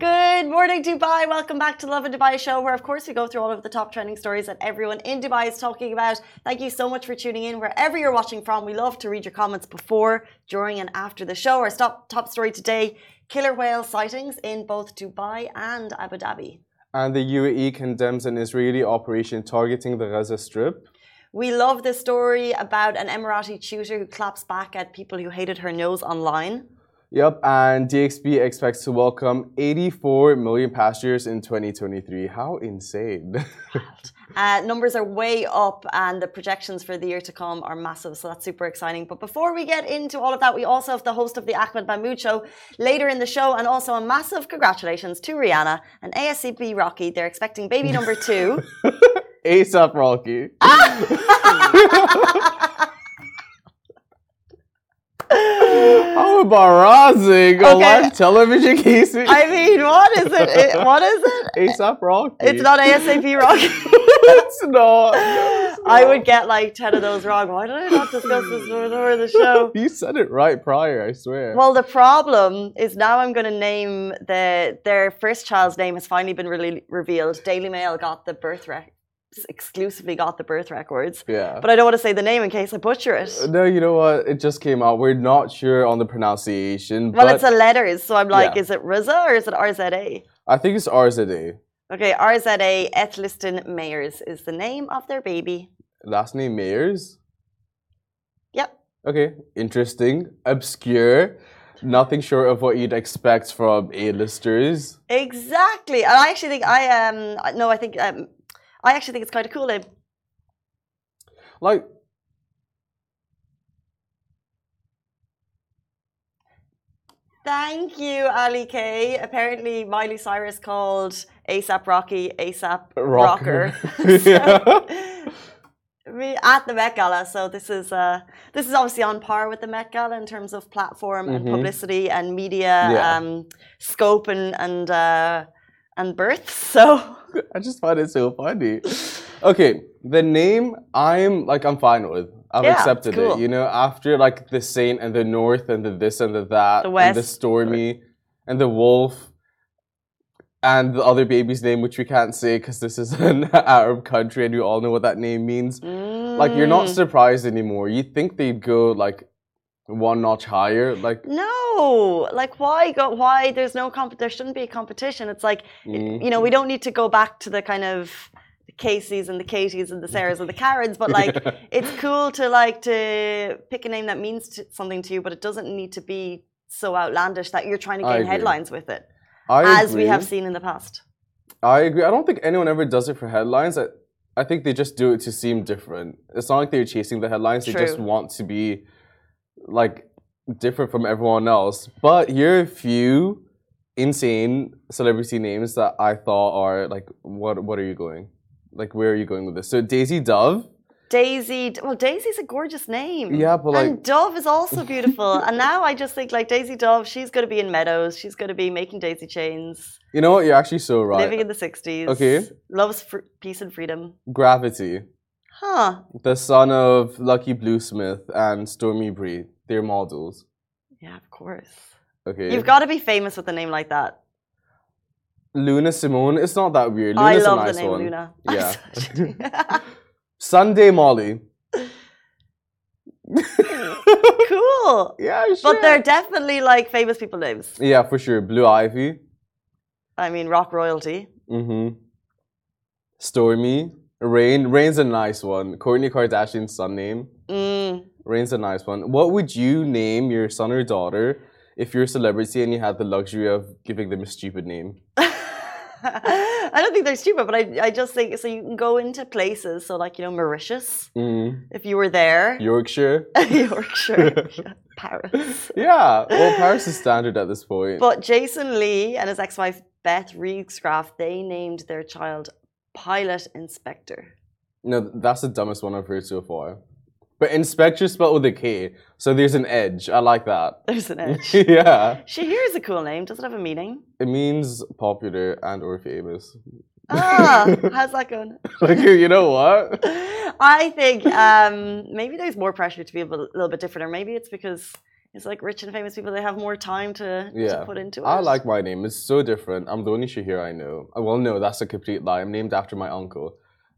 Good morning, Dubai. Welcome back to Lovin Dubai show, where of course we go through all of the top trending stories that everyone in Dubai is talking about. Thank you so much for tuning in wherever you're watching from. We love to read your comments before, during, and after the show. Our top, top story today killer whale sightings in both Dubai and Abu Dhabi. And the UAE condemns an Israeli operation targeting the Gaza Strip. We love this story about an Emirati tutor who claps back at people who hated her nose online. Yep, and DXB expects to welcome 84 million passengers in 2023. How insane! uh, numbers are way up, and the projections for the year to come are massive, so that's super exciting. But before we get into all of that, we also have the host of the Ahmed Mahmoud show later in the show, and also a massive congratulations to Rihanna and ASAP Rocky. They're expecting baby number two. ASAP Rocky. How embarrassing! A live television casing. I mean, what is it? it what is it? ASAP Rocky. It's not ASAP Rocky. it's not. I would get like ten of those wrong. Why did I not discuss this before the show? You said it right prior, I swear. Well, the problem is now I'm going to name the their first child's name has finally been really revealed. Daily Mail got the birth rec- exclusively got the birth records. Yeah. But I don't want to say the name in case I butcher it. No, you know what? It just came out. We're not sure on the pronunciation. Well, but it's a letters, so I'm like, Yeah. is it Riza or is it RZA? I think it's RZA. Okay, RZA Athelston Mayers is the name of their baby. Last name Mayers. Yep. Okay, interesting. Obscure. Nothing short of what you'd expect from A-listers. Exactly. And I actually think I um no, I think um I actually think it's kind of cool name. Like, Thank you, Ali K. Apparently, Miley Cyrus called ASAP Rocky ASAP Rocker. Rocker. We at the Met Gala, so this is uh, this is obviously on par with the Met Gala in terms of platform and Mhm. publicity and media Yeah. um, scope and and uh, and birth. So I just find it so funny. Okay, the name I'm like I'm fine with. I've Yeah, accepted cool. it. You know, after like the Saint and the North and the this and the that The and the Stormy and the Wolf and the other baby's name, which we can't say because this is an Arab country and you all know what that name means. Like you're not Mm. surprised anymore. You think they'd go like one notch higher, like. No, like why go? Why there's no comp? There shouldn't be a competition. It's like mm, you know we don't need to go back to the kind of the Caseys and the Katies and the Sarahs and the Karens, but like it's cool to like to pick a name that means to, something to you, but it doesn't need to be so outlandish that you're trying to gain headlines with it, I as we have seen in the past. I agree. I don't think anyone ever does it for headlines. I, I think they just do it to seem different. It's not like they're chasing the headlines. They just want to be like different from everyone else. But here are a few insane celebrity names that I thought are like, what? What are you going? Like, where are you going with this? So Daisy Dove. Daisy, well, Daisy's a gorgeous name. Yeah, but like, and Dove is also beautiful. and now I just think like Daisy Dove, she's going to be in Meadows. She's going to be making daisy chains, you know what? You're actually so right. living in the 60s. Okay. Loves peace and freedom. Gravity, Huh. the son of Lucky Blue Smith and Stormi Bree. They're models. Yeah, of course. Okay. You've got to be famous with a name like that. Luna Simone. It's not that weird. I Luna's love a nice the name one. Luna. Yeah. Sunday Molly. cool. Yeah, sure. But they're definitely like famous people names. Yeah, for sure. Blue Ivy. I mean, rock royalty. Mm-hmm. Stormy. Rain. Rain's a nice one. Kourtney Kardashian's son name. Mm. Rain's a nice one. What would you name your son or daughter if you're a celebrity and you had the luxury of giving them a stupid name? I don't think they're stupid, but I, I just think so. You can go into places, so like you know Mauritius, Mm. if you were there, Yorkshire. Yorkshire, Paris. Yeah. Well, Paris is standard at this point. But Jason Lee and his ex-wife Beth Riesgraf, they named their child Pilot Inspector. No, that's the dumbest one I've heard so far. But inspector spelled with a K, so there's an edge. I like that. There's an edge. yeah, Shahir is a cool name. Does it have a meaning? it means popular and or famous. Ah, how's that going? like you know what? I think um, maybe there's more pressure to be a little bit different, or maybe it's because It's like rich and famous people; they have more time to, Yeah. to put into it. I like my name. It's so different. I'm the only Shahir I know. Well, no, that's a complete lie. I'm named after my uncle.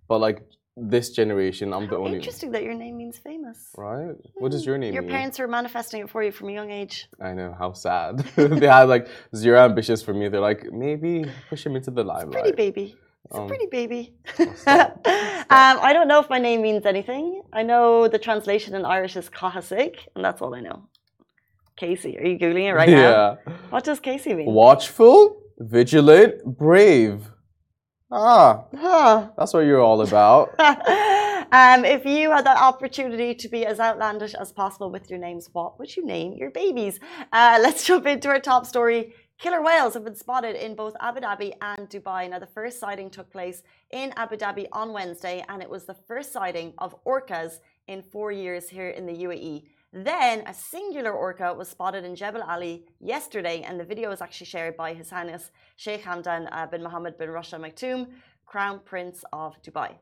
But like this generation, I'm the only. Interesting that your name means famous. Right? What does your name Your mean? parents were manifesting it for you from a young age. I know how sad. they had like zero ambitions for me. They're like, maybe push him into the limelight. Pretty baby. It's a Um, pretty baby. stop. um, I don't know if my name means anything. I know the translation in Irish is Kahasig, and that's all I know. Casey, are you googling it right now? yeah. What does Casey mean? Watchful, vigilant, brave. Ah, Huh. that's what you're all about. um, if you had the opportunity to be as outlandish as possible with your names, what would you name your babies? Uh, let's jump into our top story. Killer whales have been spotted in both Abu Dhabi and Dubai. Now, the first sighting took place in Abu Dhabi on Wednesday, and it was the first sighting of orcas in four years here in the UAE. Then a singular orca was spotted in Jebel Ali yesterday, and the video was actually shared by His Highness Sheikh Hamdan uh, bin Mohammed bin Rashid Al Maktoum, Crown Prince of Dubai.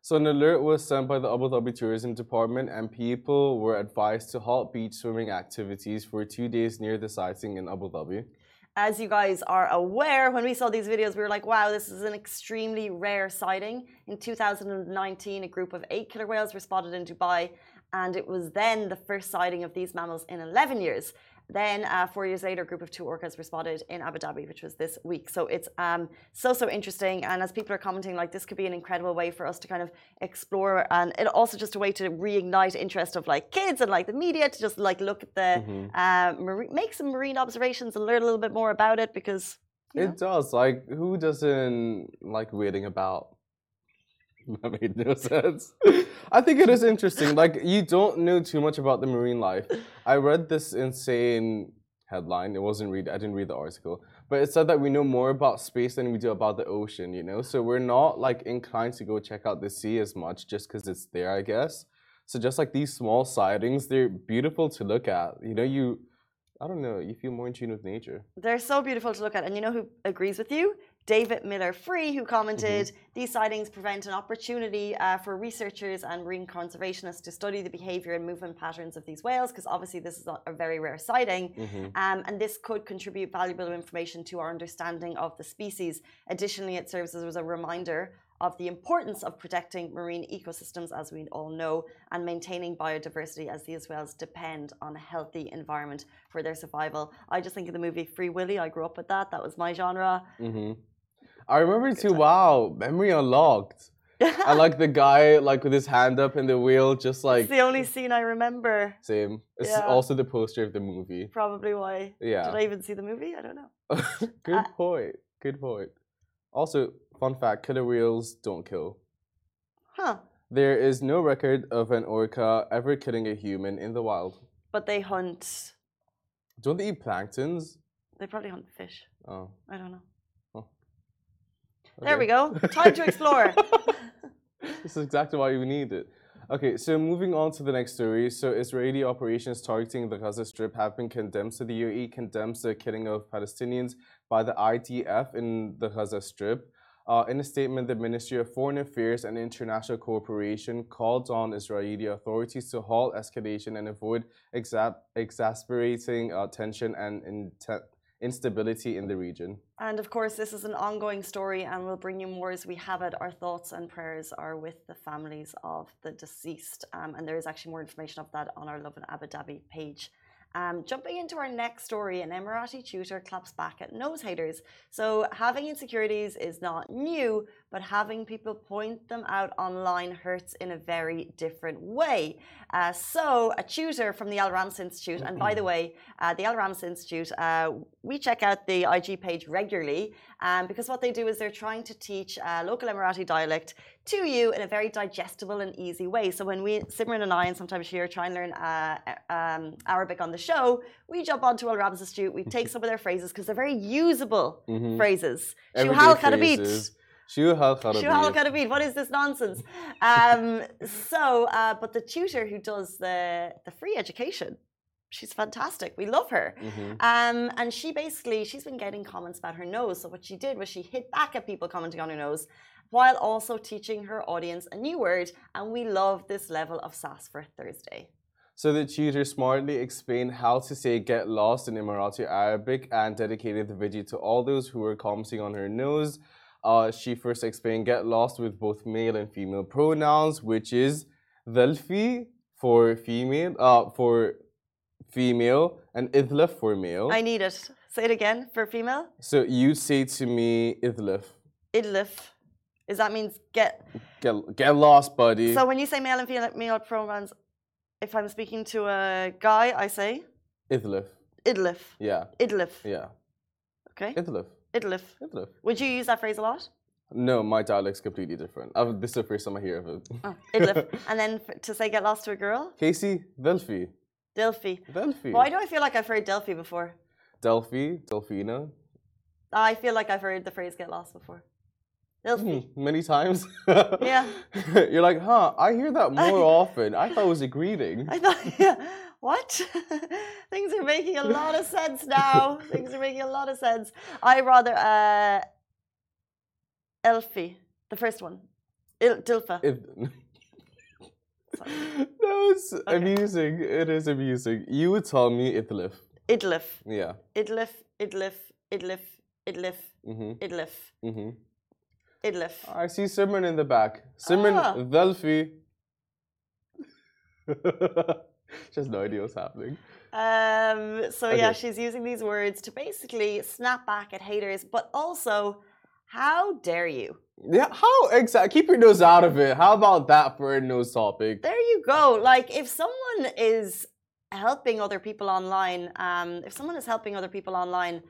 So an alert was sent by the Abu Dhabi Tourism Department, and people were advised to halt beach swimming activities for two days near the sighting in Abu Dhabi. As you guys are aware, when we saw these videos, we were like, wow, this is an extremely rare sighting. In 2019, a group of eight killer whales were spotted in Dubai, and it was then the first sighting of these mammals in 11 years. Then, uh, four years later, a group of two orcas were spotted in Abu Dhabi, which was this week. So it's um, so, so interesting. And as people are commenting, like this could be an incredible way for us to kind of explore, and it also just a way to reignite interest of like kids and like the media to just like look at the, uh, marine, make some marine observations and learn a little bit more about it because. you know. It does. Like, who doesn't like reading about? That made no sense. I think it is interesting. Like, you don't know too much about the marine life. I read this insane headline. It wasn't read. I didn't read the article, but it said that we know more about space than we do about the ocean. You know, so we're not like inclined to go check out the sea as much just because it's there. I guess. So just like these small sightings, they're beautiful to look at. You know, you. I don't know. You feel more in tune with nature. They're so beautiful to look at. And you know who agrees with you? David Miller Free, who commented, These sightings present an opportunity uh, for researchers and marine conservationists to study the behavior and movement patterns of these whales, because obviously this is a, very rare sighting. Um, and this could contribute valuable information to our understanding of the species. Additionally, it serves as a reminder of the importance of protecting marine ecosystems, as we all know, and maintaining biodiversity, as these whales depend on a healthy environment for their survival. I just think of the movie Free Willy. I grew up with that. That was my genre. hmm I remember too. Wow, memory unlocked. I like the guy like with his hand up in the wheel, just like it's the only scene I remember. same. It's Yeah. also the poster of the movie. Probably why. Yeah. Did I even see the movie? I don't know. Good Uh, point. Good point. Also, fun fact: killer whales don't kill. Huh. There is no record of an orca ever killing a human in the wild. But they hunt. Don't they eat planktons? They probably hunt fish. Oh, I don't know. There we go. Time to explore. this is exactly why we need it. Okay, so moving on to the next story. So Israeli operations targeting the Gaza Strip have been condemned. So the UAE condemns the killing of Palestinians by the IDF in the Gaza Strip. Uh, in a statement, the Ministry of Foreign Affairs and International Cooperation called on Israeli authorities to halt escalation and avoid exa- exasperating uh, tension and inte- instability in the region. And of course, this is an ongoing story, and we'll bring you more as we have it. Our thoughts and prayers are with the families of the deceased. Um, and there is actually more information of that on our Lovin Abu Dhabi page. Um, jumping into our next story, an Emirati tutor claps back at nose haters. So, having insecurities is not new, but having people point them out online hurts in a very different way. Uh, so, a tutor from the Al Ramsa Institute, and by the way, uh, the Al Ramsa Institute, uh, we check out the IG page regularly um, because what they do is they're trying to teach uh, local Emirati dialect to you in a very digestible and easy way. So when we, Simran and I, and sometimes here, try and learn uh, um, Arabic on the show, we jump onto Al Ramsa Institute, we take some of their phrases because they're very usable phrases. Shuhal Kadabit. phrases. Shuhal Shuhal Kadabit. Kadabit, what is this nonsense? Um, so, uh, but the tutor who does the, the free education, she's fantastic. We love her. Mhm. Um, and she basically, she's been getting comments about her nose. So what she did was she hit back at people commenting on her nose while also teaching her audience a new word. And we love this level of sass for Thursday. So the tutor smartly explained how to say get lost in Emirati Arabic and dedicated the video to all those who were commenting on her nose. Uh, she first explained get lost with both male and female pronouns, which is dhalfi for female, uh, for female, and idlaf for male. I need it. Say it again for female. so you say to me idlaf, Idlif. Is that means get? get get lost, buddy. So when you say male and female pronouns, if I'm speaking to a guy, I say idlaf, idlif. yeah, Idlif. yeah, Okay. idlaf, Idlif. idlaf. Would you use that phrase a lot? No, my dialect's completely different. I've, this is the first time I hear of it. Oh, idlif. and then f- to say get lost to a girl, Casey, Delphi, Delphi. Delphi, Why do I feel like I've heard Delphi before? Delphi, Delphina. I feel like I've heard the phrase get lost before. Hmm, many times. Yeah. You're like, huh? I hear that more often. I thought it was a greeting. I thought, yeah, what? Things are making a lot of sense now. Things are making a lot of sense. I rather uh, Elfie, the first one, Il- Dilfa. If, no, it's amusing. It is amusing. You would tell me Idlif. Idlif, Yeah. Idlif, Idlif, Idlif, Idlif, Mm-hmm. Idlif, Mm-hmm. Idlif. I see Simran in the back. Simran, Ah. Delphi. she has no idea what's happening. Um, so yeah, she's using these words to basically snap back at haters, but also, how dare you? Yeah, how exactly? Keep your nose out of it. How about that for a nose topic? There you go. Like if someone is helping other people online, um, if someone is helping other people online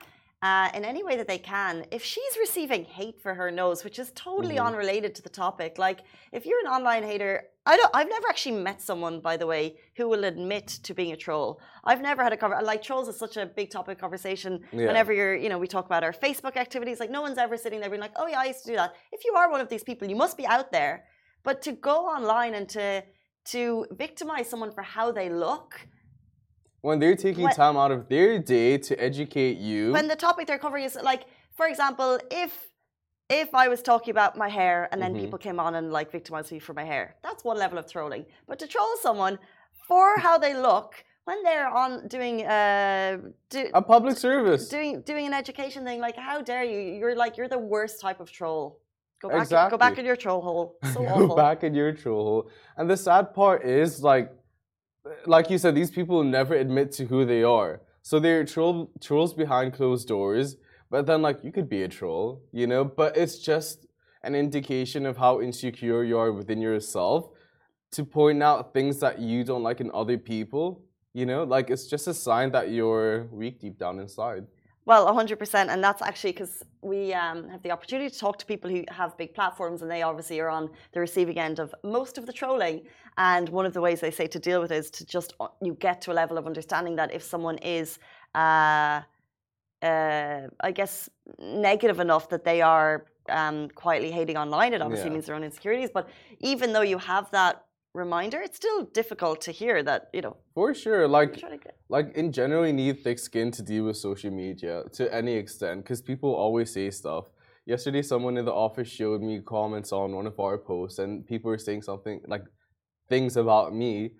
uh, in any way that they can, if she's receiving hate for her nose, which is totally Mhm. unrelated to the topic, like if you're an online hater, I don't. I've never actually met someone, by the way, who will admit to being a troll. I've never had a cover. Like trolls is such a big topic of conversation. Yeah. Whenever you're, you know, we talk about our Facebook activities. Like no one's ever sitting there being like, "Oh yeah, I used to do that." If you are one of these people, you must be out there. But to go online and to to victimize someone for how they look When they're taking What- time out of their day to educate you. when the topic they're covering is like, for example, if if I was talking about my hair and then Mhm. people came on and like victimized me for my hair, that's one level of trolling. But to troll someone for how they look when they're on doing uh do, a public service. doing doing an education thing, like how dare you? You're like you're the worst type of troll. Go back, go back in your troll hole. So Go awful. back in your troll hole. And the sad part is like like you said, these people never admit to who they are. So they're troll trolls behind closed doors. But then like you could be a troll, you know, but it's just an indication of how insecure you are within yourself to point out things that you don't like in other people. You know, like it's just a sign that you're weak deep down inside. Well, 100%. And that's actually because we um, have the opportunity to talk to people who have big platforms and they obviously are on the receiving end of most of the trolling. And one of the ways they say to deal with it is to just, uh, you get to a level of understanding that if someone is, uh, uh, I guess, negative enough that they are um, quietly hating online, it obviously Yeah. means their own insecurities. But even though you have that reminder, it's still difficult to hear that, you know, For sure. Like get. like in general you need thick skin to deal with social media to any extent because people always say stuff yesterday someone in the office showed me comments on one of our posts and people were saying something like things about me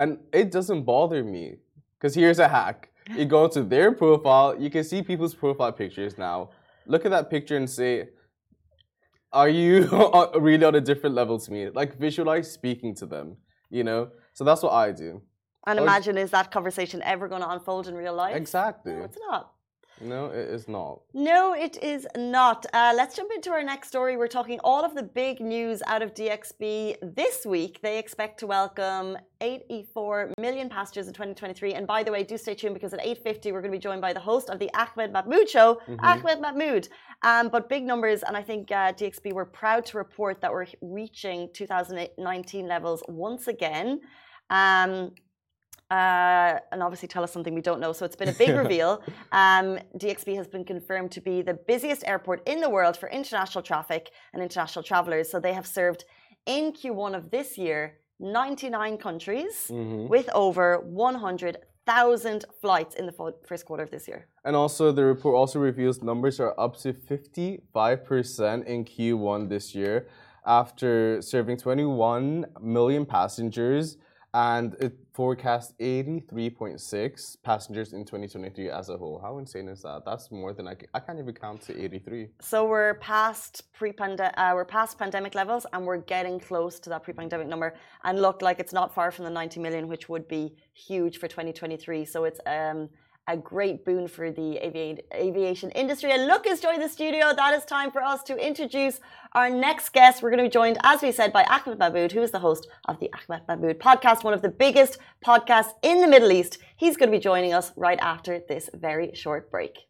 and it doesn't bother me because here's a hack you go to their profile you can see people's profile pictures now look at that picture and say are you really on a different level to me like visualize speaking to them you know so that's what i do And imagine, is that conversation ever going to unfold in real life? Exactly. No, it's not. No, it is not. No, it is not. Uh, let's jump into our next story. We're talking all of the big news out of DXB this week. They expect to welcome 84 million passengers in 2023. And by the way, do stay tuned because at 8:50 we're going to be joined by the host of the Ahmed Mahmoud Show, Mhm. Ahmed Mahmoud. Um, but big numbers, and I think uh, DXB were proud to report that we're reaching 2019 levels once again. Um, uh, and obviously tell us something we don't know. So it's been a big reveal. Um, DXB has been confirmed to be the busiest airport in the world for international traffic and international travelers. So they have served in Q1 of this year 99 countries hmm with over 100,000 flights in the first quarter of this year. And also, the report also reveals numbers are up to 55% in Q1 this year after serving 21 million passengers and it forecasts 83.6 passengers in 2023 as a whole. How insane is that? That's more than I can, I can't even count to 83. So we're past pre-pandemic, uh, we're past pandemic levels, and we're getting close to that pre-pandemic number. And look, like it's not far from the 90 million, which would be huge for 2023. So it's um, a great boon for the aviation industry. And look who's joined the studio. That is time for us to introduce our next guest. We're going to be joined, as we said, by Ahmed Mahmoud, who is the host of the Ahmed Mahmoud podcast, one of the biggest podcasts in the Middle East. He's going to be joining us right after this very short break.